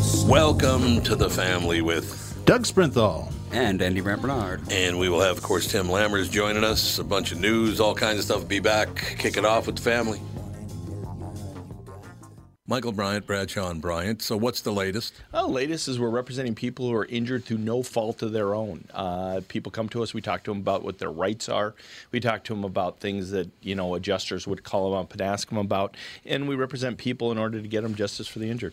Welcome to the family with Doug Sprinthal. And Andy Brant Bernard. And we will have, of course, Tim Lammers joining us. A bunch of news, all kinds of stuff. Be back, kick it off with the family. Michael Bryant, Bradshaw and Bryant. So, what's the latest? Well, the latest is we're representing people who are injured through no fault of their own. Uh, people come to us. We talk to them about what their rights are. We talk to them about things that you know adjusters would call them up and ask them about. And we represent people in order to get them justice for the injured.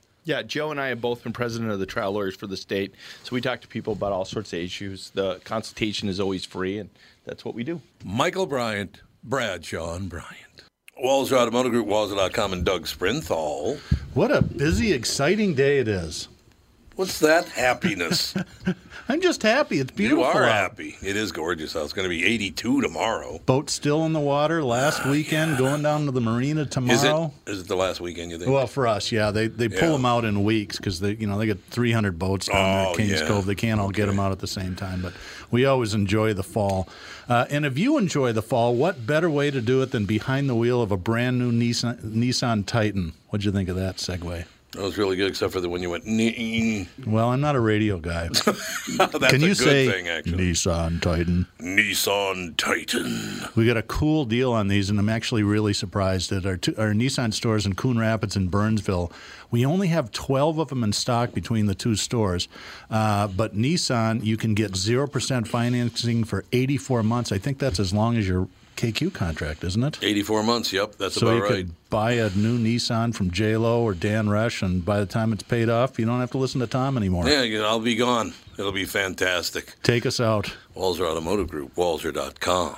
Yeah, Joe and I have both been president of the trial lawyers for the state, so we talk to people about all sorts of issues. The consultation is always free, and that's what we do. Michael Bryant, Bradshaw and Bryant. Walser Automotive Group, Walser.com, and Doug Sprinthal. What a busy, exciting day it is. What's that happiness? I'm just happy. It's beautiful. You are out. happy. It is gorgeous out. It's going to be 82 tomorrow. Boat still in the water. Last weekend, going down to the marina tomorrow. Is it, is it the last weekend? You think? Well, for us, yeah, they they pull Yeah. them out in weeks because they you know they got 300 boats down there Oh, at Kings yeah. Cove. They can't all get them out at the same time, but we always enjoy the fall. Uh, and if you enjoy the fall, what better way to do it than behind the wheel of a brand new Nissan Nissan Titan? What'd you think of that segue? That was really good, except for the when you went. "Nee." Well, I'm not a radio guy. That's Can a you good say thing, actually. Nissan Titan? Nissan Titan. We got a cool deal on these, and I'm actually really surprised that our, two, our Nissan stores in Coon Rapids and Burnsville. We only have 12 of them in stock between the two stores. Uh, but Nissan, you can get 0% financing for 84 months. I think that's as long as your KQ contract, isn't it? 84 months. Yep, that's so you about right. could buy a new Nissan from J Lo or Dan Rush, and by the time it's paid off, you don't have to listen to Tom anymore. Yeah, you I'll be gone. It'll be fantastic. Take us out. Walser Automotive Group, Walser.com.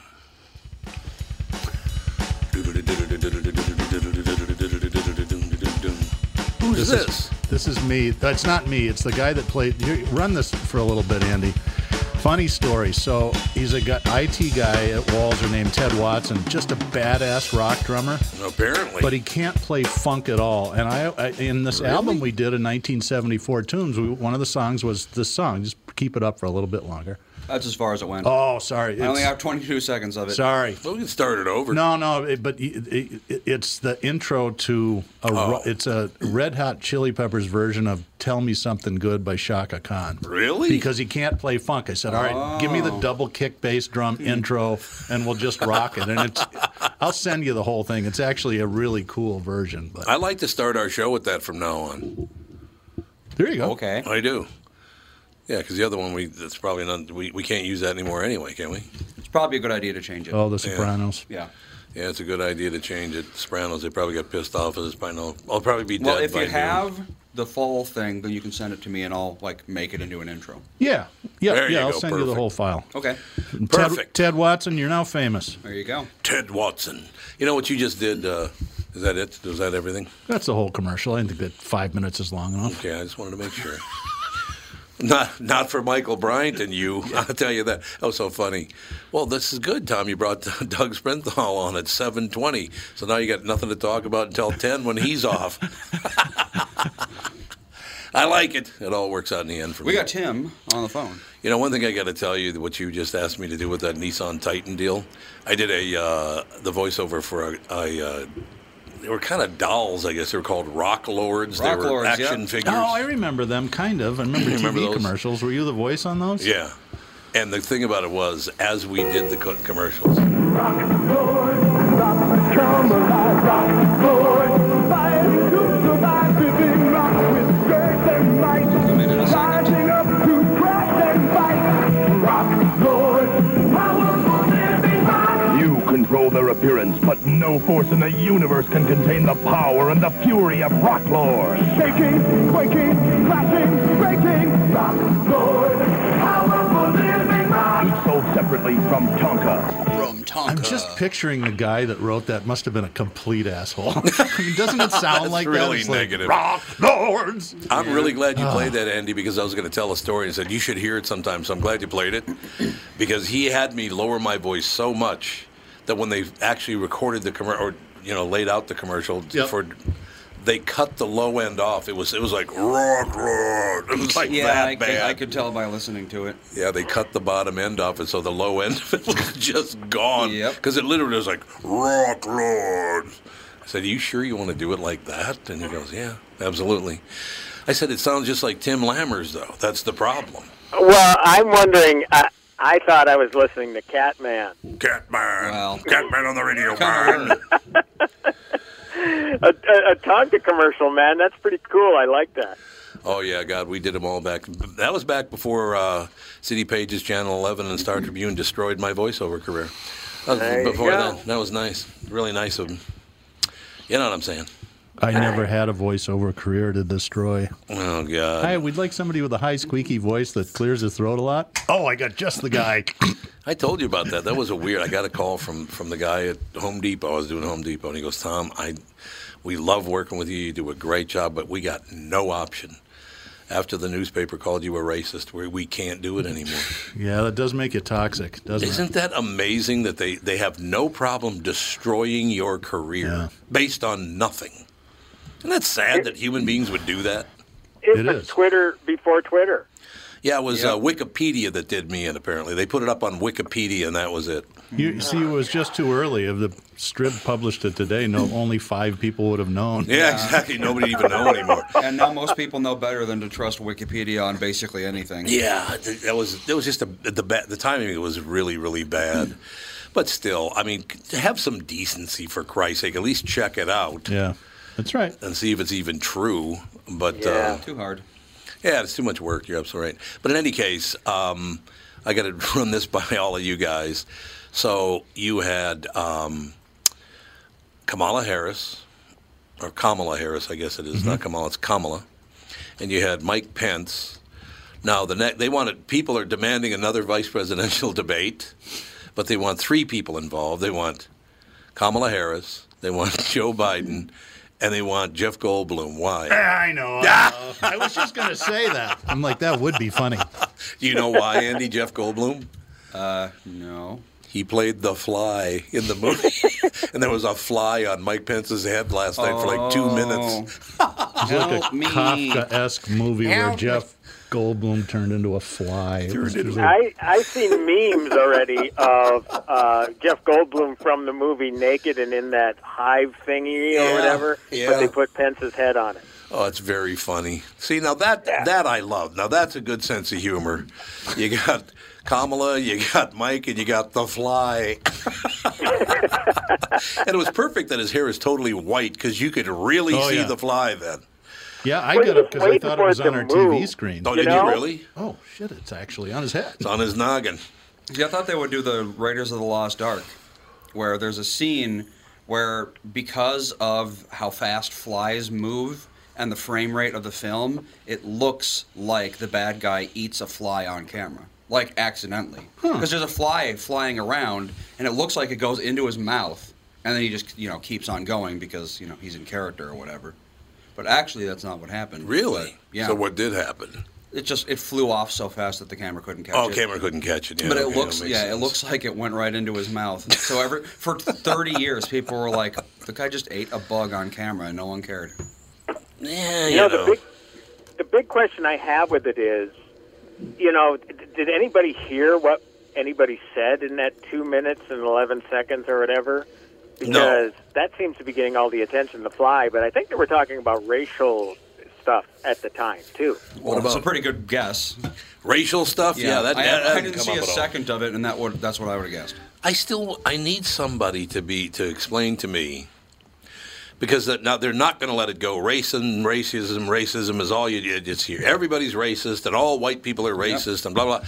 Who's this? Is, this is me. That's not me. It's the guy that played. You run this for a little bit, Andy. Funny story. So he's a gu- IT guy at Walser named Ted Watson, just a badass rock drummer, Apparently. but he can't play funk at all. And I, I in this album we did in 1974 tunes, we, one of the songs was this song. Just keep it up for a little bit longer. That's as far as it went. Oh, sorry. I only have 22 seconds of it. sorry. well, we can start it over. No, no, it, but it, it, it's the intro to a. Oh. It's a Red Hot Chili Peppers version of "Tell Me Something Good" by Chaka Khan. Really? Because he can't play funk. I said, "All right, give me the oh. double kick bass drum hmm. intro, and we'll just rock it." And it's, I'll send you the whole thing. It's actually a really cool version. But I like to start our show with that from now on. there you go. Okay. I do. Yeah, because the other one we that's probably not we, we can't use that anymore anyway, can we? It's probably a good idea to change it. Oh, The Sopranos. Yeah. Yeah, it's a good idea to change it. Sopranos, they probably got pissed off at this by now. I'll probably be dead. Well, if by you noon. have the full thing, then you can send it to me and I'll like make it into an intro. Yeah, yeah, There you yeah. I'll go, send you the perfect. whole file. Okay. Ted, Perfect. Ted Watson, you're now famous. There you go. Ted Watson. You know what you just did? Uh, is that it? Was that everything? That's the whole commercial. I think that five minutes is long enough. Okay, I just wanted to make sure. Not not for Michael Bryant and you. I'll tell you that. That was so funny. Well, this is good, Tom. You brought Doug Sprinthal on at 7:20, so now you got nothing to talk about until 10 when he's off. I like it. It all works out in the end for We me. We got Tim on the phone. You know, one thing I got to tell you, what you just asked me to do with that Nissan Titan deal, I did a uh, the voiceover for a. a uh, they were kind of dolls, I guess. They were called Rock Lords. Rock they were Lords, action yeah. figures. Oh, I remember them, kind of. I remember You remember TV those? commercials. Were you the voice on those? Yeah. And the thing about it was, as we did the co- commercials, control their appearance, but no force in the universe can contain the power and the fury of Rock Lord. Shaking, quaking, crashing, breaking, Rock Lord, powerful living rock. Each sold separately from Tonka. From Tonka. I'm just picturing the guy that wrote that must have been a complete asshole. I mean, doesn't it sound That's like really that? It's like, negative. Rock Lords. I'm really glad you Ah. played that, Andy, because I was going to tell a story and said you should hear it sometime. So I'm glad you played it because he had me lower my voice so much that when they actually recorded the commercial or you know laid out the commercial Yep. for, they cut the low end off. It was it was like rock rock. It was like yeah, that I, bad. I could tell by listening to it. Yeah, they cut the bottom end off and so the low end of it was just gone. Yep. Because it literally was like rock lord. I said, "Are you sure you want to do it like that?" And he goes, "Yeah, absolutely." I said, "It sounds just like Tim Lammers, though. That's the problem." Well, I'm wondering. I, I thought I was listening to Catman. Catman, Well. Catman on the radio. Come man. A, a, a Tonka commercial, man. That's pretty cool. I like that. Oh yeah, God, we did them all back. That was back before uh, City Pages, Channel 11, and Star Tribune destroyed my voiceover career. That was There you before go. then. That was nice, really nice of them. You know what I'm saying? I never had a voiceover career to destroy. Oh God. Hi, we'd like somebody with a high squeaky voice that clears his throat a lot. Oh, I got just the guy. I told you about that. That was a weird. I got a call from from the guy at Home Depot. I was doing Home Depot, and he goes, "Tom, I, we love working with you. You do a great job, but we got no option. After the newspaper called you a racist, we we can't do it anymore. yeah, that does make it toxic, doesn't Isn't it? that amazing that they they have no problem destroying your career Yeah. based on nothing? Isn't that sad that human beings would do that? It, It was is. Twitter before Twitter. Yeah, it was Yep. uh, Wikipedia that did me in. Apparently, they put it up on Wikipedia, and that was it. You see, it was just too early. If the Strib published it today, no, only five people would have known. Yeah, exactly. Nobody even know anymore. And now most people know better than to trust Wikipedia on basically anything. Yeah, that was that was just a, the ba- the timing was really really bad. But still, I mean, have some decency for Christ's sake. At least check it out Yeah, that's right. and see if it's even true. But Yeah. uh, Too hard. yeah, it's too much work. You're absolutely right. But in any case, um, I got to run this by all of you guys. So you had um, Kamala Harris, or Kamala Harris, I guess it is, not Kamala, it's Kamala, and you had Mike Pence. Now the ne- they wanted people are demanding another vice presidential debate, but they want three people involved. They want Kamala Harris, they want Joe Biden, and they want Jeff Goldblum. Why? I know. I, know. I was just going to say that. I'm like, that would be funny. Do you know why, Andy? Jeff Goldblum? Uh, no. He played the fly in the movie, and there was a fly on Mike Pence's head last night for like two minutes. It's like a Kafka-esque movie where Help me. Jeff Goldblum turned into a fly. It was- it was a- I I've seen memes already of uh, Jeff Goldblum from the movie Naked and in that hive thingy Yeah, or whatever, yeah. but they put Pence's head on it. Oh, it's very funny. See, now that that I love. Now that's a good sense of humor. You got Kamala, you got Mike, and you got the fly. and it was perfect that his hair is totally white because you could really Oh, see yeah. the fly then. Yeah, I Wait- got it because I thought it was on to our TV screen. Oh, You did know? you really? Oh, shit, it's actually on his head. It's on his noggin. See, I thought they would do the Raiders of the Lost Ark, where there's a scene where because of how fast flies move and the frame rate of the film, it looks like the bad guy eats a fly on camera, like accidentally. Because there's a fly flying around, and it looks like it goes into his mouth, and then he just you know keeps on going because you know he's in character or whatever. But actually, that's not what happened. Really? But, yeah. So what did happen? It just it flew off so fast that the camera couldn't catch oh, it. Oh, camera couldn't catch it. Yeah, but it okay, looks, that makes yeah, it looks like it went right into his mouth. So every for 30 years, people were like, "The guy just ate a bug on camera, and no one cared." Yeah, You know, the big the big question I have with it is, you know, d- did anybody hear what anybody said in that two minutes and eleven seconds or whatever? Because that seems to be getting all the attention to fly. But I think they were talking about racial stuff at the time too. Well, it's a pretty good guess. racial stuff. Yeah, that, I, that I hasn't didn't see a at all. second of it, and that would that's what I would have guessed. I still I need somebody to be to explain to me because that, now they're not going to let it go. Racism, racism, racism is all you. It's here. Everybody's racist, and all white people are racist, and blah blah.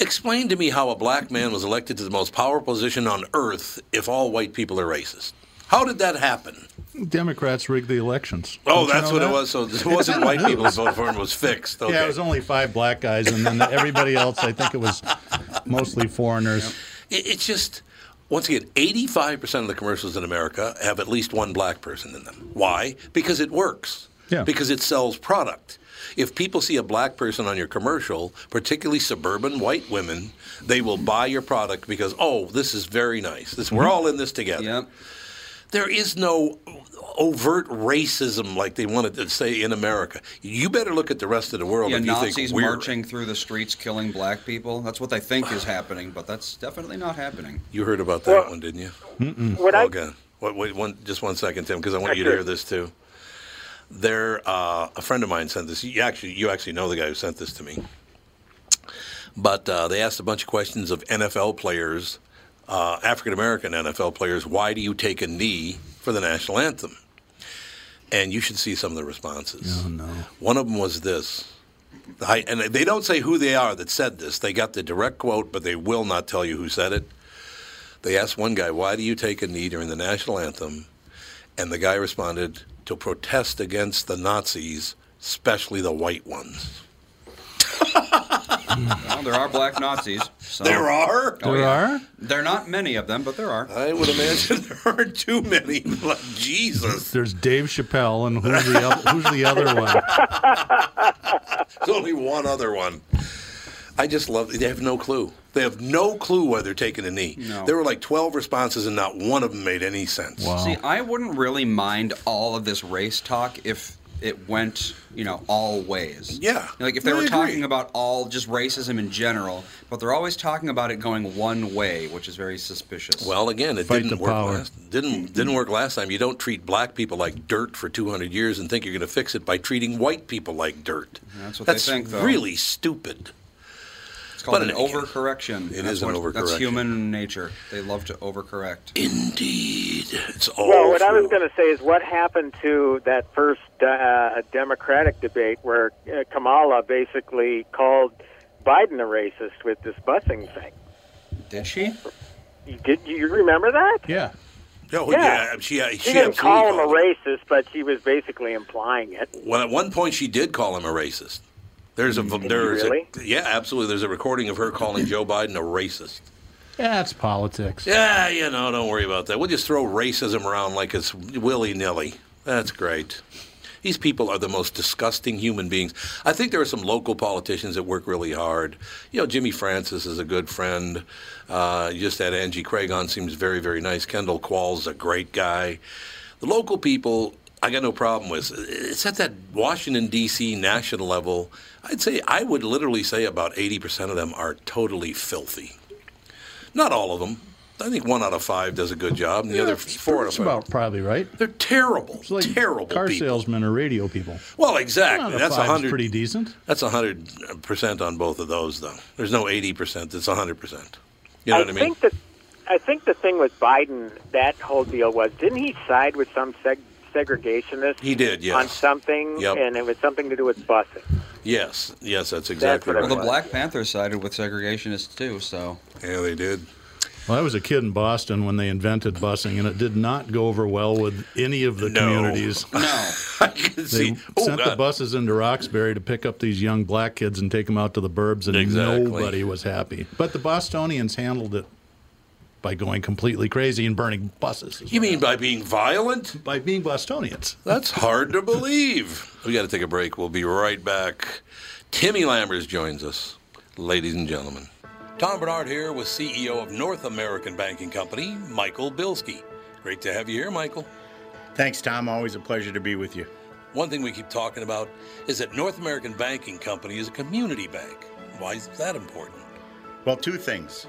Explain to me how a black man was elected to the most powerful position on earth if all white people are racist. How did that happen? Democrats rigged the elections. Oh, Don't you that's know what that? it was. So it wasn't white people voted for him; it was fixed. Okay. Yeah, it was only five black guys, and then everybody else, I think it was mostly foreigners. It, it's just once again, eighty-five percent of the commercials in America have at least one black person in them. Why? Because it works. Yeah. Because it sells product. If people see a black person on your commercial, particularly suburban white women, they will buy your product because oh, this is very nice. This we're mm-hmm. all in this together. Yep. There is no overt racism like they wanted to say in America. You better look at the rest of the world Yeah, if you Nazis think we're marching through the streets killing black people. That's what they think is happening, but that's definitely not happening. You heard about that Well, one, didn't you? What oh, I Okay. Wait, wait, one, just one second, Tim, because I want Yeah, you to hear this too. There, uh, a friend of mine sent this. You actually, you actually know the guy who sent this to me. But uh, they asked a bunch of questions of NFL players, uh, African American NFL players. Why do you take a knee for the national anthem? And you should see some of the responses. Oh, no. One of them was this. I, and they don't say who they are that said this. They got the direct quote, but they will not tell you who said it. They asked one guy, Why do you take a knee during the national anthem? And the guy responded, To protest against the Nazis, especially the white ones. Well, there are black Nazis. So. There are? Oh, There yeah. are? There are not many of them, but there are. I would imagine there aren't too many. Like, Jesus. There's Dave Chappelle, and who's the who's the other one? There's only one other one. I just love They have no clue. They have no clue why they're taking a knee. No. There were like 12 responses, and not one of them made any sense. Wow. See, I wouldn't really mind all of this race talk if it went, you know, all ways. Yeah, Like if they I were agree. talking about all just racism in general, but they're always talking about it going one way, which is very suspicious. Well, again, it Fight didn't work power. last. Didn't didn't work last time. You don't treat black people like dirt for 200 years and think you're going to fix it by treating white people like dirt. That's what they think, though. really stupid. It's called but an in any overcorrection. it That's is an what- That's human nature. They love to overcorrect. Indeed, it's all. Well, what I was going to say is what happened to that first uh, Democratic debate where uh, Kamala basically called Biden a racist with this busing thing. Did she? Did you remember that? Yeah. Oh, Yeah. yeah, she, she, She didn't call him a called it. racist, but she was basically implying it. Well, at one point, she did call him a racist. There's a there's really? a yeah, absolutely. There's a recording of her calling Joe Biden a racist. Yeah, it's politics. Yeah, you know, don't worry about that. We'll just throw racism around like it's willy nilly. That's great. These people are the most disgusting human beings. I think there are some local politicians that work really hard. You know, Jimmy Francis is a good friend. Uh, just had Angie Craig on, seems very, very nice. Kendall Qualls is a great guy. The local people, I got no problem with. It's at that Washington, D.C. national level. I'd say, I would literally say about 80% of them are totally filthy. Not all of them. I think one out of five does a good job, and the other four out of five. about probably right. They're terrible, It's like terrible car people. salesmen or radio people. Well, One exactly. out That's a hundred. pretty decent. That's a hundred percent on both of those, though. There's no eighty percent. It's a hundred percent. You know I what I mean? think that I think the thing with Biden, that whole deal was, didn't he side with some seg- segregationist He did, yes. on something, Yep. and it was something to do with busing. yes, yes, that's exactly what I right. Well, the Black Panthers sided with segregationists too, so Yeah, they did. Well, I was a kid in Boston when they invented busing, and it did not go over well with any of the No. communities. no. I can They see. Oh, sent the buses into Roxbury to pick up these young black kids and take them out to the burbs, and Exactly. nobody was happy. But the Bostonians handled it by going completely crazy and burning buses. You mean by being violent? by being Bostonians? That's hard to believe. We got to take a break. We'll be right back. Timmy Lammers joins us, ladies and gentlemen. Tom Barnard here with CEO of North American Banking Company, Michael Bilski. Great to have you here, Michael. Thanks, Tom. Always a pleasure to be with you. One thing we keep talking about is that North American Banking Company is a community bank. Why is that important? Well, two things.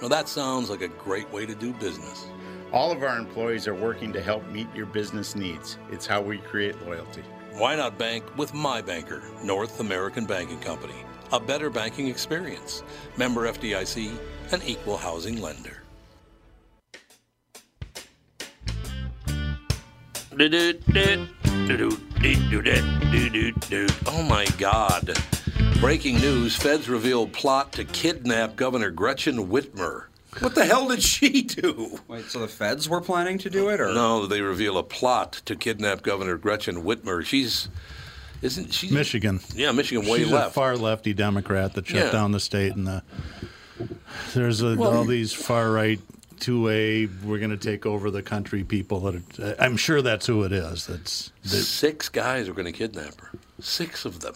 Well, that sounds like a great way to do business. All of our employees are working to help meet your business needs. It's how we create loyalty. Why not bank with my banker, North American Banking Company? A better banking experience. Member FDIC, an equal housing lender. Oh my God. Breaking news Feds reveal plot to kidnap Governor Gretchen Whitmer. What the hell did she do? Wait, so the feds were planning to do it, or No, they reveal a plot to kidnap Governor Gretchen Whitmer. She's isn't she Michigan. Yeah, Michigan way She's left. a far lefty Democrat that shut Yeah. down the state, and the, there's a, Well- all these far right two A. We're going to take over the country. People that are, I'm sure that's who it is. That's that, Six guys are going to kidnap her. Six of them.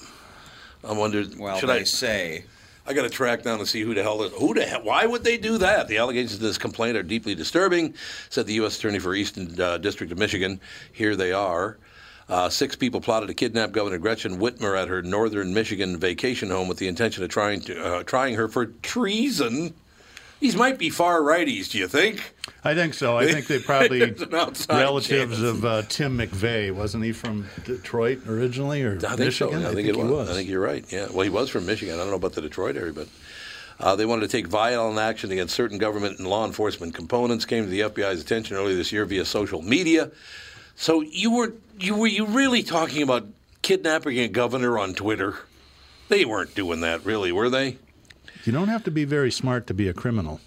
I wondered. well, should they I say I got to track down and see who the hell is. Who the hell? Why would they do that? The allegations of this complaint are deeply disturbing," said the U.S. Attorney for Eastern uh, District of Michigan. Here they are. Uh, six people plotted to kidnap Governor Gretchen Whitmer at her northern Michigan vacation home with the intention of trying to uh, trying her for treason. These might be far righties. Do you think? I think so. I think they probably There's an outside relatives chance. of uh, Tim McVeigh. Wasn't he from Detroit originally, or I think Michigan? so. I, think, it was. I think you're right. Yeah. Well, he was from Michigan. I don't know about the Detroit area, but uh, they wanted to take violent action against certain government and law enforcement components. Came to the FBI's attention earlier this year via social media. So you were you were you really talking about kidnapping a governor on Twitter? They weren't doing that, really, were they? You don't have to be very smart to be a criminal.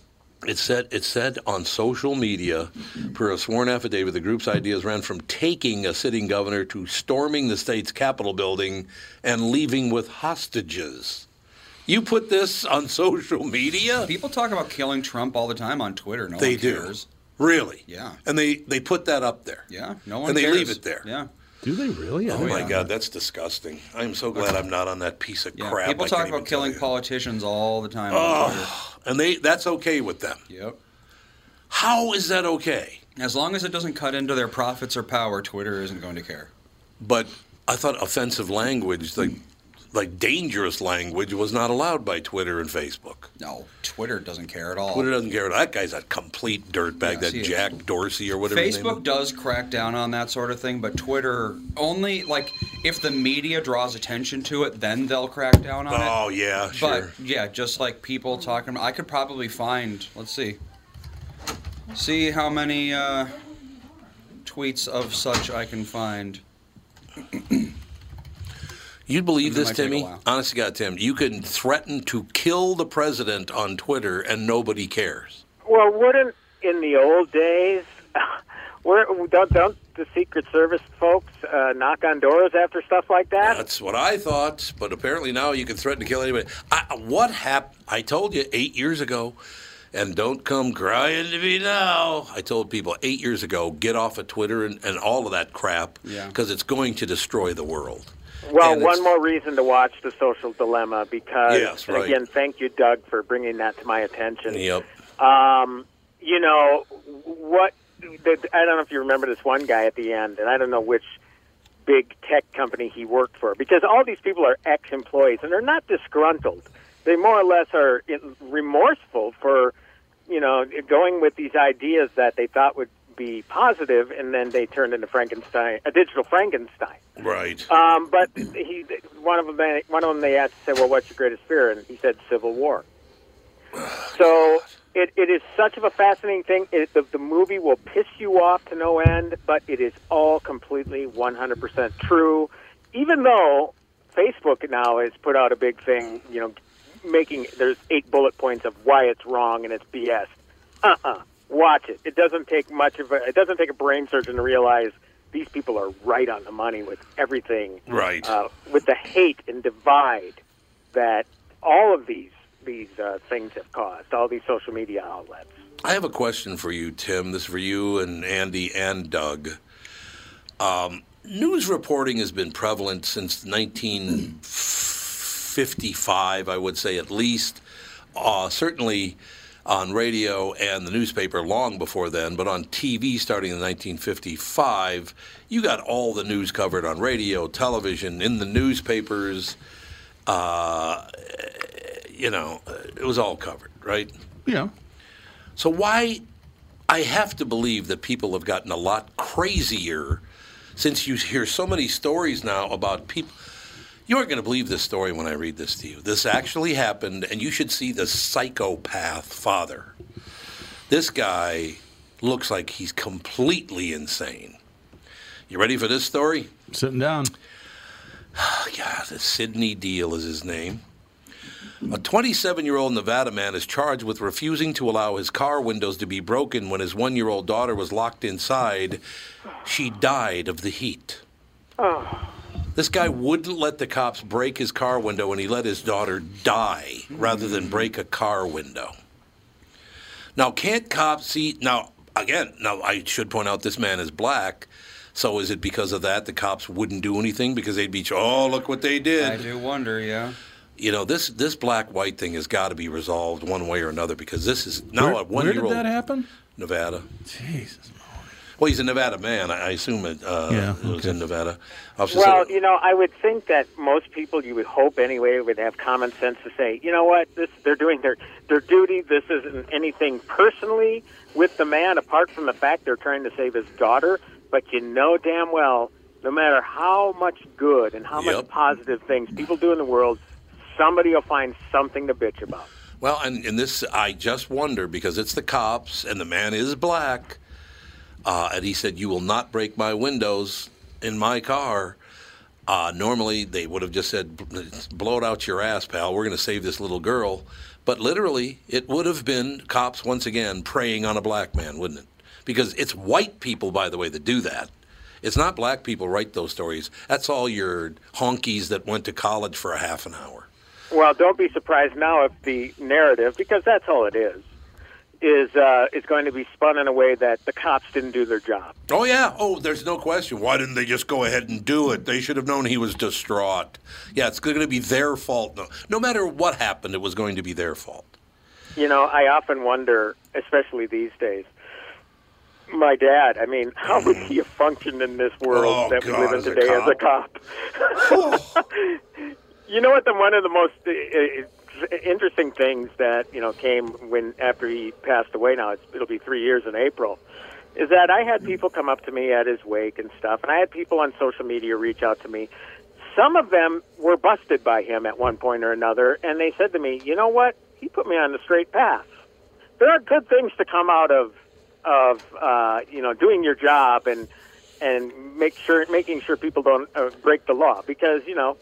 It said it said on social media, per a sworn affidavit, the group's ideas ran from taking a sitting governor to storming the state's Capitol building and leaving with hostages. You put this on social media? people talk about killing Trump all the time on Twitter. No They one do. Really? Yeah. And they they put that up there. Yeah, no one And they cares. leave it there. Yeah, Do they really? I Oh don't my know. God, that's disgusting. I'm so glad I'm not on that piece of yeah. crap. people I talk about killing politicians all the time. on Twitter. And they that's okay with them. Yep. How is that okay? As long as it doesn't cut into their profits or power, Twitter isn't going to care. But I thought offensive language, like like dangerous language, was not allowed by Twitter and Facebook. No, Twitter doesn't care at all. Twitter doesn't care. That guy's a complete dirtbag. Yes, that is. Jack Dorsey or whatever. Facebook does crack down on that sort of thing, but Twitter only like if the media draws attention to it, then they'll crack down on it. Oh yeah, sure. But yeah, just like people talking, I could probably find. Let's see. See how many uh, tweets of such I can find. You'd believe this, might take a Timmy? while. Honest to God, Tim, you can threaten to kill the president on Twitter and nobody cares. Well, wouldn't in the old days, where don't, don't the Secret Service folks uh, knock on doors after stuff like that? That's what I thought, but apparently now you can threaten to kill anybody. I, what happened? I told you eight years ago, and don't come crying to me now. I told people eight years ago, get off of Twitter and, and all of that crap Yeah. because it's going to destroy the world. Well, one more reason to watch The Social Dilemma because, Yes, right. again, thank you, Doug, for bringing that to my attention. Yep. Um, you know, what, the, I don't know if you remember this one guy at the end, and I don't know which big tech company he worked for, because all these people are ex employees, and they're not disgruntled. They more or less are remorseful for, you know, going with these ideas that they thought would be positive, and then they turned into Frankenstein, a digital Frankenstein. Right. Um, but he, one of them, they, one of them, they asked, said, "Well, what's your greatest fear?" And he said, "Civil War." So it, it is such of a fascinating thing. It, the, the movie will piss you off to no end, but it is all completely 100% true. Even though Facebook now has put out a big thing, you know, making there's eight bullet points of why it's wrong and it's BS. Uh-uh. Watch it. It doesn't take much of a it doesn't take a brain surgeon to realize these people are right on the money with everything. Right. Uh, with the hate and divide that all of these these uh, things have caused, all these social media outlets. I have a question for you, Tim. This is for you and Andy and Doug. Um, news reporting has been prevalent since 1955, I would say at least. Uh, certainly on radio and the newspaper long before then, but on TV starting in 1955, you got all the news covered on radio, television, in the newspapers. Uh, you know, it was all covered, right? Yeah. So why? I have to believe that people have gotten a lot crazier since you hear so many stories now about people. You aren't going to believe this story when I read this to you. This actually happened, and you should see the psychopath father. This guy looks like he's completely insane. You ready for this story? Sitting down. yeah, the Sidney Deal is his name. A 27 year old Nevada man is charged with refusing to allow his car windows to be broken when his one year old daughter was locked inside. She died of the heat. Oh. This guy wouldn't let the cops break his car window and he let his daughter die rather than break a car window. Now, can't cops see? Now, again, now I should point out this man is black. So is it because of that the cops wouldn't do anything because they'd be, oh, look what they did? I do wonder, yeah. You know, this this black white thing has got to be resolved one way or another because this is now Where- a one year old. where did that happen? Nevada. Jesus. Well, he's a Nevada man. I I assume it, uh, Yeah, it was in Nevada. Officer Well, said- you know, I would think that most people, you would hope anyway, would have common sense to say, you know what, this they're doing their their duty. This isn't anything personally with the man, apart from the fact they're trying to save his daughter. But you know damn well, no matter how much good and how Yep. much positive things people do in the world, somebody will find something to bitch about. Well, and, and this, I just wonder because it's the cops and the man is black. Uh, and he said, You will not break my windows in my car. Uh, normally, they would have just said, Blow it out your ass, pal. We're going to save this little girl. But literally, it would have been cops once again preying on a black man, wouldn't it? Because it's white people, by the way, that do that. It's not black people write those stories. That's all your honkies that went to college for a half an hour. Well, don't be surprised now if the narrative, because that's all it is, is uh, is going to be spun in a way that the cops didn't do their job. Oh yeah. Oh, there's no question. Why didn't they just go ahead and do it? They should have known he was distraught. Yeah, it's going to be their fault. No, no matter what happened, it was going to be their fault. You know, I often wonder, especially these days. My dad, I mean, how would he have functioned in this world Oh, that we live in as a today as a cop? you know what? The one of the most uh, uh, interesting things that you know came when after he passed away. Now it's, it'll be three years in April. Is that I had people come up to me at his wake and stuff, and I had people on social media reach out to me. Some of them were busted by him at one point or another, and they said to me, "You know what? He put me on the straight path." There are good things to come out of of uh, you know doing your job and and make sure making sure people don't uh, break the law because you know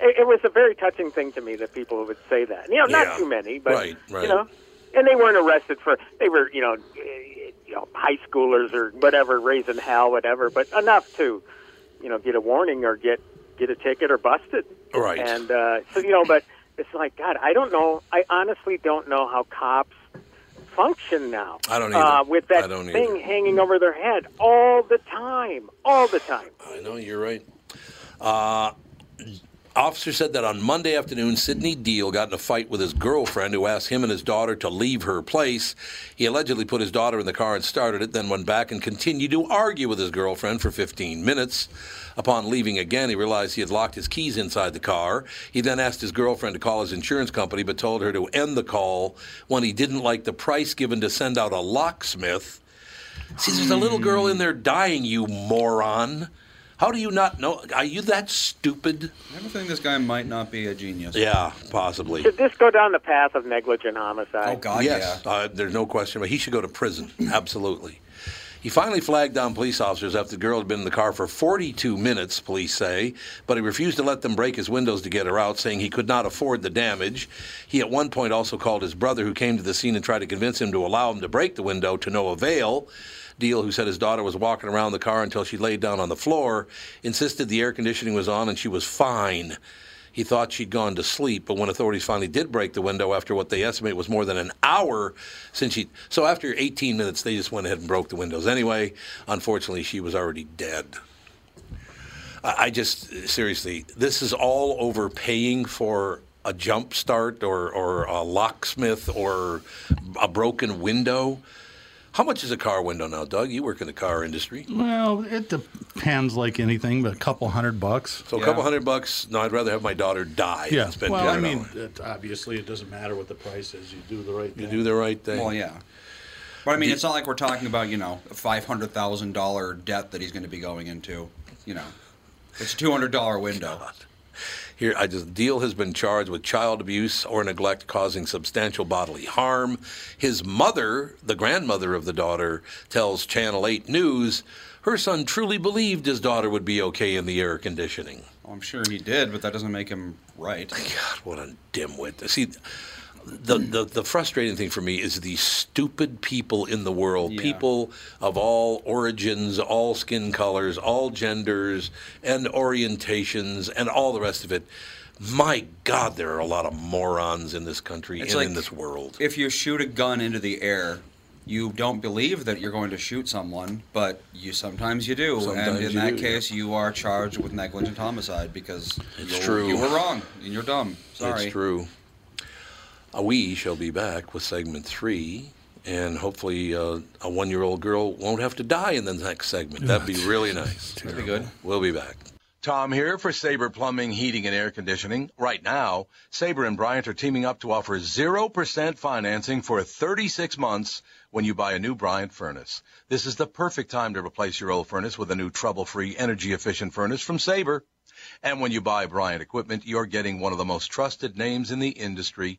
it, it was a very touching thing to me that people would say that. You know, Yeah. not too many, but Right, right. you know, and they weren't arrested for they were you know you know high schoolers or whatever raising hell whatever, but enough to you know get a warning or get get a ticket or busted. Right. And uh, so you know, but it's like God, I don't know. I honestly don't know how cops function now. I don't Uh, either. with that thing either. hanging over their head all the time, all the time. I know you're right. Uh, officer said that on Monday afternoon, Sidney Deal got in a fight with his girlfriend, who asked him and his daughter to leave her place. He allegedly put his daughter in the car and started it, then went back and continued to argue with his girlfriend for 15 minutes. Upon leaving again, he realized he had locked his keys inside the car. He then asked his girlfriend to call his insurance company, but told her to end the call when he didn't like the price given to send out a locksmith. See, there's a little girl in there dying, you moron. How do you not know? Are you that stupid? I have a this guy might not be a genius. Yeah, possibly. Should this go down the path of negligent homicide? Oh God, yes, uh, there's no question. But he should go to prison. Absolutely. He finally flagged down police officers after the girl had been in the car for 42 minutes, police say, but he refused to let them break his windows to get her out, saying he could not afford the damage. He at one point also called his brother, who came to the scene and tried to convince him to allow him to break the window to no avail. Deal, who said his daughter was walking around the car until she laid down on the floor, insisted the air conditioning was on and she was fine. He thought she'd gone to sleep, but when authorities finally did break the window after what they estimate was more than an hour since she. So after 18 minutes, they just went ahead and broke the windows anyway. Unfortunately, she was already dead. I just, seriously, this is all over paying for a jump start or, or a locksmith or a broken window. How much is a car window now, Doug? You work in the car industry. Well, it depends like anything, but a couple hundred bucks. So a couple hundred bucks. No, I'd rather have my daughter die Yeah. than spend Well, I mean, it, obviously, it doesn't matter what the price is. You do the right thing. You do the right thing. Well, yeah. But I mean, it's not like we're talking about, you know, a $500,000 debt that he's going to be going into. You know, it's a $200 window. Here, I just Deal has been charged with child abuse or neglect causing substantial bodily harm. His mother, the grandmother of the daughter, tells Channel 8 News her son truly believed his daughter would be okay in the air conditioning. Well, I'm sure he did, but that doesn't make him right. God, what a dimwit. See, the, the, the frustrating thing for me is these stupid people in the world, Yeah. people of all origins, all skin colors, all genders, and orientations, and all the rest of it. My God, there are a lot of morons in this country It's and like in this world. If you shoot a gun into the air, you don't believe that you're going to shoot someone, but you sometimes you do. Sometimes and in that do, case, you are charged with negligent homicide because It's true. you were wrong and you're dumb. Sorry. It's true. We shall be back with segment three, and hopefully uh, a one-year-old girl won't have to die in the next segment. That'd be really nice. That'd be good. We'll be back. Tom here for Sabre Plumbing, Heating, and Air Conditioning. Right now, Sabre and Bryant are teaming up to offer 0% financing for 36 months when you buy a new Bryant furnace. This is the perfect time to replace your old furnace with a new trouble-free, energy-efficient furnace from Sabre. And when you buy Bryant equipment, you're getting one of the most trusted names in the industry.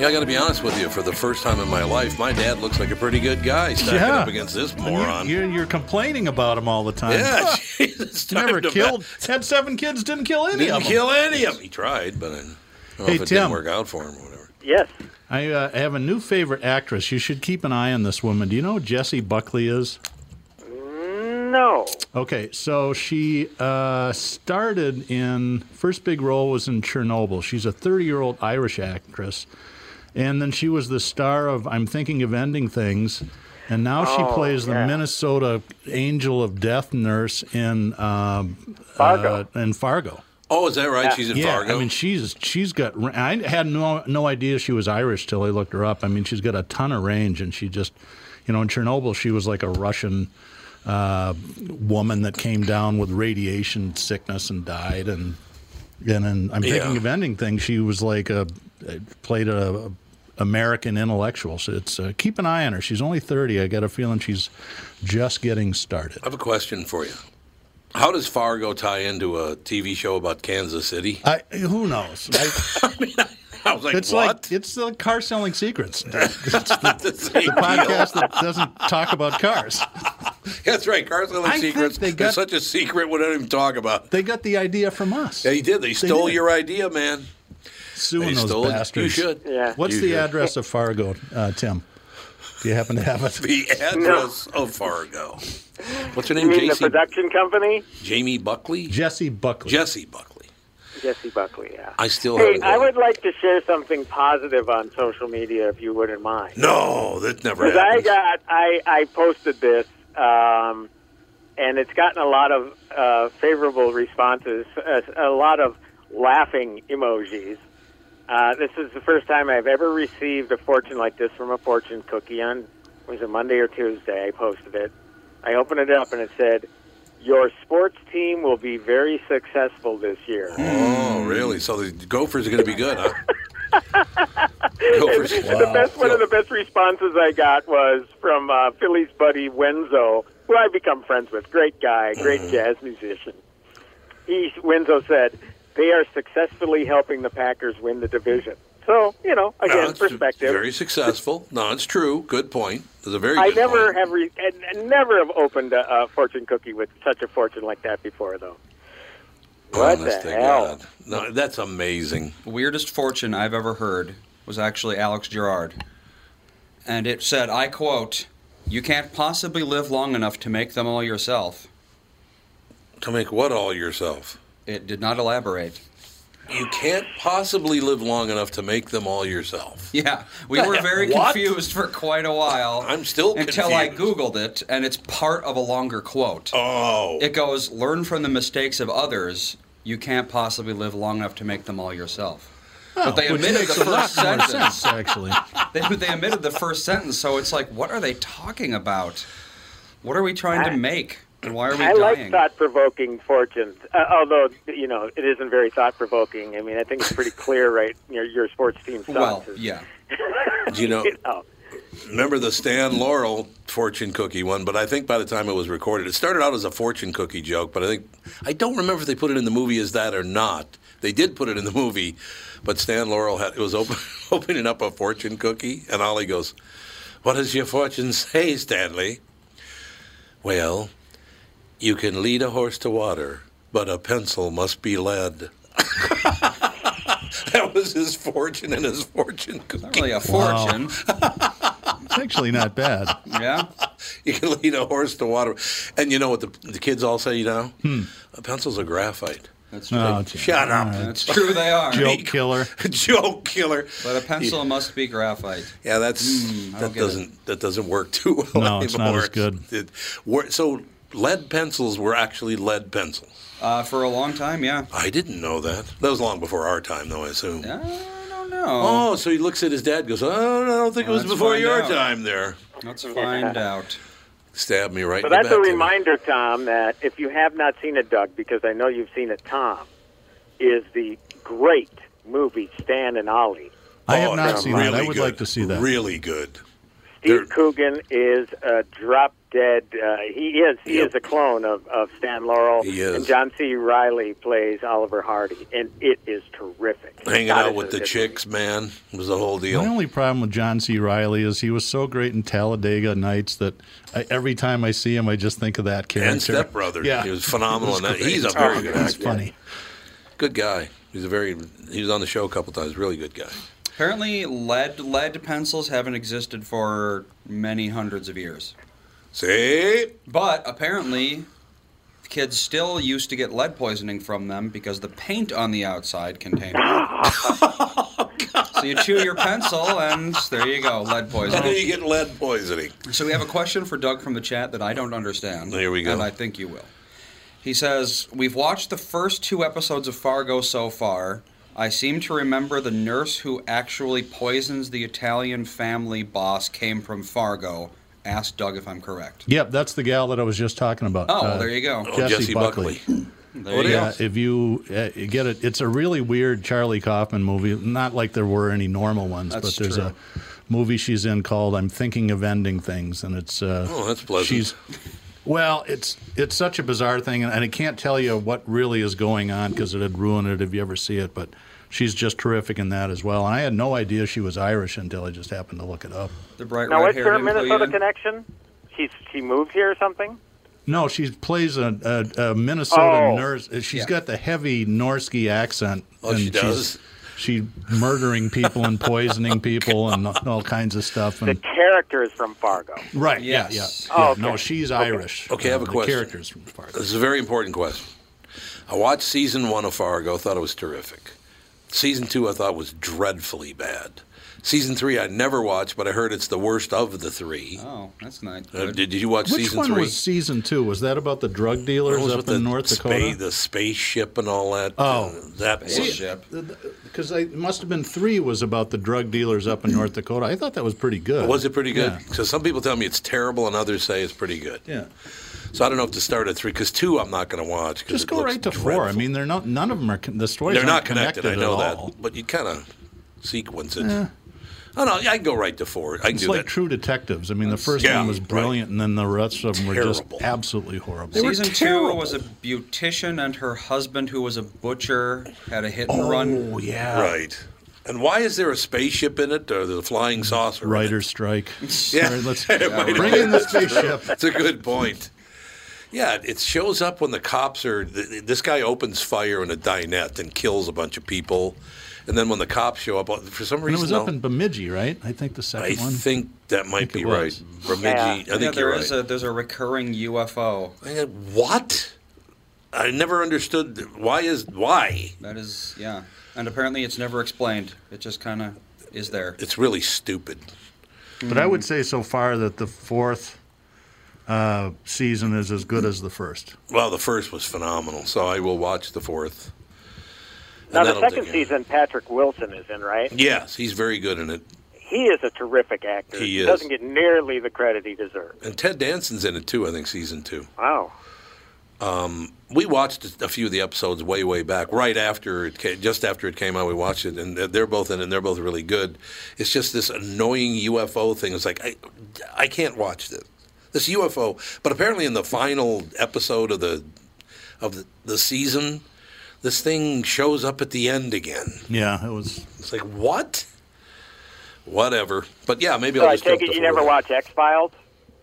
Yeah, I got to be honest with you. For the first time in my life, my dad looks like a pretty good guy stacking Yeah. up against this And you- moron. You're, you're complaining about him all the time. yeah, Jesus, time Never to killed. Had seven kids. Didn't kill any Didn't of them. kill any of them. He tried, but I don't know Hey, if it Tim. didn't work out for him or whatever. Yes. I uh, have a new favorite actress. You should keep an eye on this woman. Do you know who Jessie Buckley is? No. Okay, so she uh, started in first big role was in Chernobyl. She's a 30 year old Irish actress, and then she was the star of I'm Thinking of Ending Things, and now she Oh, plays the. Minnesota Angel of Death nurse in um, Fargo. Uh, in Fargo. Oh, is that right? She's in yeah, Fargo. I mean she's she's got. I had no no idea she was Irish till I looked her up. I mean she's got a ton of range, and she just, you know, in Chernobyl she was like a Russian uh, woman that came down with radiation sickness and died, and and then I'm thinking Yeah. of ending things. She was like a played a. American intellectual. So it's uh, keep an eye on her. She's only thirty. I got a feeling she's just getting started. I have a question for you. How does Fargo tie into a TV show about Kansas City? I, who knows? I, I was like, it's what? like it's the car selling secrets. the same the podcast that doesn't talk about cars. That's right. Cars selling I think secrets. they It's such a secret we don't even talk about. They got the idea from us. Yeah, he did. They stole did. your idea, man. Suing They those stole it. bastards. You should. Yeah. What's You the should. address of Fargo, uh, Tim? Do you happen to have it? The address of Fargo. What's her You name? mean the production company? Jamie Buckley? Jessie Buckley. Jessie Buckley. Jessie Buckley, yeah. I still Hey, haven't. I would like to share something positive on social media, if you wouldn't mind. No, that never Because I got, I, I posted this, um, and it's gotten a lot of uh, favorable responses, uh, a lot of laughing emojis. Uh, this is the first time I've ever received a fortune like this from a fortune cookie on was it Monday or Tuesday? I posted it. I opened it up and it said, "Your sports team will be very successful this year." Oh, really? So the Gophers are going to be good, huh? The best one of the best responses I got was from uh, Philly's buddy Wenzo, who I've become friends with. Great guy, great Mm-hmm. jazz musician. He Wenzo said they are successfully helping the Packers win the division. So you know, No, again, it's perspective. Very successful. No, it's true. Good point. It's a very I never point. have re- and, and never have opened a, a fortune cookie with such a fortune like that before, though. What Honest the to hell? God. No, that's amazing. Weirdest fortune I've ever heard was actually Alex Gerard. And it said, I quote, You can't possibly live long enough to make them all yourself. To make what all yourself? It did not elaborate. You can't possibly live long enough to make them all yourself. Yeah, we The were heck? very What? confused for quite a while. I'm still until I confused. googled it, and it's part of a longer quote. Oh, It goes, "Learn from the mistakes of others. You can't possibly live long enough to make them all yourself." but they which omitted makes the a lot first more sentence. sense, actually. They, they omitted the first sentence, so it's like, what are they talking about? What are we trying to make? And why are we I like thought-provoking fortunes, uh, although you know it isn't very thought-provoking. I mean, I think it's pretty clear, right? Your, your sports team sucks. well, yeah. Do you know? You know. Remember the Stan Laurel fortune cookie one? But I think by the time it was recorded, it started out as a fortune cookie joke. But I think I don't remember if they put it in the movie as that or not. They did put it in the movie, but Stan Laurel had it was open, opening up a fortune cookie, and Ollie goes, "What does your fortune say, Stanley?" Well, you can lead a horse to water, but a pencil must be lead. that was his fortune and his fortune cookie. Not really a fortune. Wow. It's actually not bad. Yeah. You can lead a horse to water. And you know what the, the kids all say now? A pencil's a graphite. That's true. Oh. Shut up. All right. That's true. They are. Joke killer. Joke killer. But a pencil must be graphite. Yeah, that's Mm, I don't that it. doesn't that doesn't work too well No, anymore. it's not as good. It, so lead pencils were actually lead pencils. Uh, for a long time, yeah. I didn't know that. That was long before our time, though. I assume. I don't know. Oh, so he looks at his dad, and goes, "Oh, I don't think it was before your out. time." There, Let's find out. stab me right. So in the that's a back there. reminder, Tom, that if you have not seen it, Doug, because I know you've seen it, Tom, is the great movie Stan and Ollie. I have Oh, not no, seen that. I would good. like to see that. Really good. Steve They're- Coogan is a drop dead. Uh, he is. He Yep. is a clone of, of Stan Laurel. He is. And John C. Reilly plays Oliver Hardy, and it is terrific. Hanging God, out with the good chicks, man, was the whole My deal. only problem with John C. Reilly is he was so great in Talladega Nights that I, every time I see him, I just think of that character. And Step Brother. Yeah, He was phenomenal in that. He's a very Oh, good That's actor. funny. Good guy. He's a very. He was on the show a couple times. Really good guy. Apparently, lead lead pencils haven't existed for many hundreds of years. See, But apparently, kids still used to get lead poisoning from them because the paint on the outside contained so you chew your pencil, and there you go, lead and then poisoning. you get lead poisoning. So we have a question for Doug from the chat that I don't understand. Here we go. And I think you will. He says, We've watched the first two episodes of Fargo so far. I seem to remember the nurse who actually poisons the Italian family boss came from Fargo. Ask Doug if I'm correct. Yep, that's the gal that I was just talking about. Oh, Uh, there you go. Oh, Jessie Jessie Buckley. Buckley. There What you Yeah, go. if you, uh, get it, it's a really weird Charlie Kaufman movie. Not like there were any normal ones, That's but there's true. a movie she's in called "I'm Thinking of Ending Things," and it's uh, Oh, that's pleasant. She's well, it's it's such a bizarre thing, and I can't tell you what really is going on because it'd ruin it if you ever see it. But she's just terrific in that as well. And I had no idea she was Irish until I just happened to look it up. The bright Now, what's red her haired Minnesota connection? She's she moved here or something? No, she plays a, a, a Minnesota Oh. nurse. She's Yeah. got the heavy Norsky accent. Oh, she and does? She's, she's murdering people and poisoning people and all kinds of stuff. And The character is from Fargo. right, Yes. yeah, yeah. Oh, yeah. okay. No, she's Irish. Okay, I have a the question. characters from Fargo. This is a very important question. I watched season one of Fargo, thought it was terrific. Season two, I thought was dreadfully bad. Season three, I never watched, but I heard it's the worst of the three. Oh, that's nice. Uh, did, did you watch Which season one three? was season two? Was that about the drug dealers was up with in the North spa- Dakota? the spaceship and all that. Oh. uh, that was Spaceship. Because it must have been three was about the drug dealers up in North Dakota. I thought that was pretty good. Was it pretty good? Yeah. Because some people tell me it's terrible, and others say it's pretty good. Yeah. So I don't know if to start at three, because two I'm not going to watch. Just go right to four. I mean, they're not. None of them are. con- The stories they're not aren't connected. I know at that, all. but you kind of sequence it. Oh no, I can go right to four. I can It's do like that. True Detectives. I mean, the first Yeah, one was right. brilliant, and then the rest of them were just absolutely horrible. Season two was a beautician and her husband, who was a butcher, had a hit and run. Oh yeah, Right. And why is there a spaceship in it or the flying saucer? in it? Writer's strike. Yeah. Sorry, let's It might have bring in the spaceship. That's a good point. Yeah, it shows up when the cops are. th- This guy opens fire in a dinette and kills a bunch of people, and then when the cops show up, uh, for some And reason, it was no, up in Bemidji, right? I think the second I one. I think that might think be right. Bemidji, Yeah. I yeah, think there you're is right. a there's a recurring UFO. I go, what? I never understood why is why. That is, yeah, and apparently it's never explained. It just kind of is there. It's really stupid. But I would say so far that the fourth uh, season is as good as the first. Well, the first was phenomenal, so I will watch the fourth. Now the second season, Patrick Wilson is in, right? Yes, he's very good in it. He is a terrific actor. He is. doesn't get nearly the credit he deserves. And Ted Danson's in it too, I think, season two. Wow. We watched a few of the episodes way, way back, right after it came, just after it came out. We watched it, and they're- they're both in, and they're both really good. It's just this annoying UFO thing. It's like I, I can't watch this, this UFO. But apparently, in the final episode of the, of the, the season, this thing shows up at the end again. Yeah, it was. It's like what? Whatever. But yeah, maybe So I'll I take it you four. never watch X Files?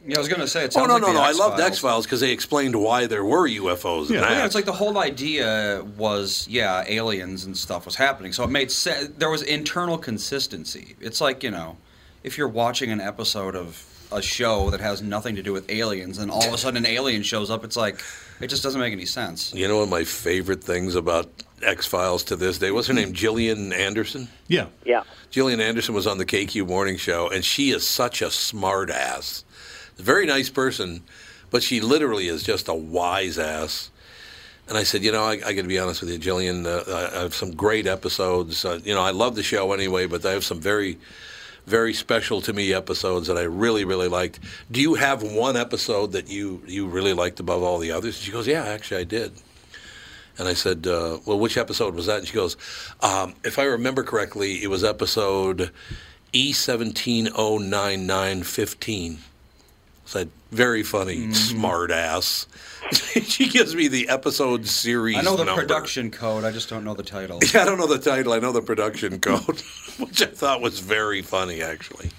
Yeah, I was gonna say it Oh sounds no, like no, the no! I loved X-Files. Because they explained why there were UFOs. Yeah. in yeah, it's like the whole idea was, yeah, aliens and stuff was happening. So it made sense. There was internal consistency. It's like, you know, if you're watching an episode of a show that has nothing to do with aliens and all of a sudden an alien shows up, it's like, it just doesn't make any sense. You know one of my favorite things about X Files to this day? What's her name? Gillian Anderson? Yeah. Yeah. Gillian Anderson was on the KQ Morning Show, and she is such a smart ass. Very nice person, but she literally is just a wise ass. And I said, you know, I, I got to be honest with you, Gillian. Uh, I I have some great episodes. Uh, you know, I love the show anyway, but I have some very, very special to me episodes that I really, really liked. Do you have one episode that you you really liked above all the others? She goes, yeah, actually, I did. And I said, uh, well, which episode was that? And she goes, um, if I remember correctly, it was episode E E170915. Said, very funny, Mm-hmm. smart ass. she gives me the episode series I know the number. production code, I just don't know the title. Yeah, I don't know the title. I know the production code, which I thought was very funny, actually.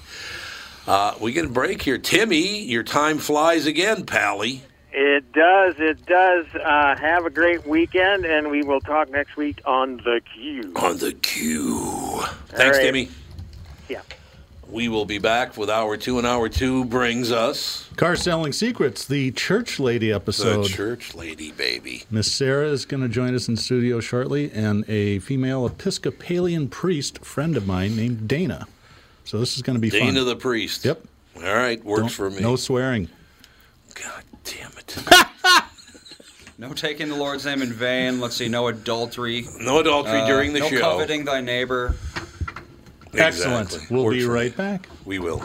Uh, we get a break here. Timmy, your time flies again, Pally. It does. It does. Uh, have a great weekend, and we will talk next week on the queue. On the queue. Thanks, right. Timmy. Yeah. We will be back with hour two, and hour two brings us Car Selling Secrets, the church lady episode. the episode. church lady, baby. Miss Sarah is going to join us in studio shortly, and a female Episcopalian priest friend of mine named Dana. So this is going to be Dana fun. the priest. Yep. All right, works Don't- for me. No swearing. God damn it. No taking the Lord's name in vain. Let's see, no adultery. No adultery Uh, during the no show. coveting thy neighbor. Excellent. Exactly. We'll be right back. We will.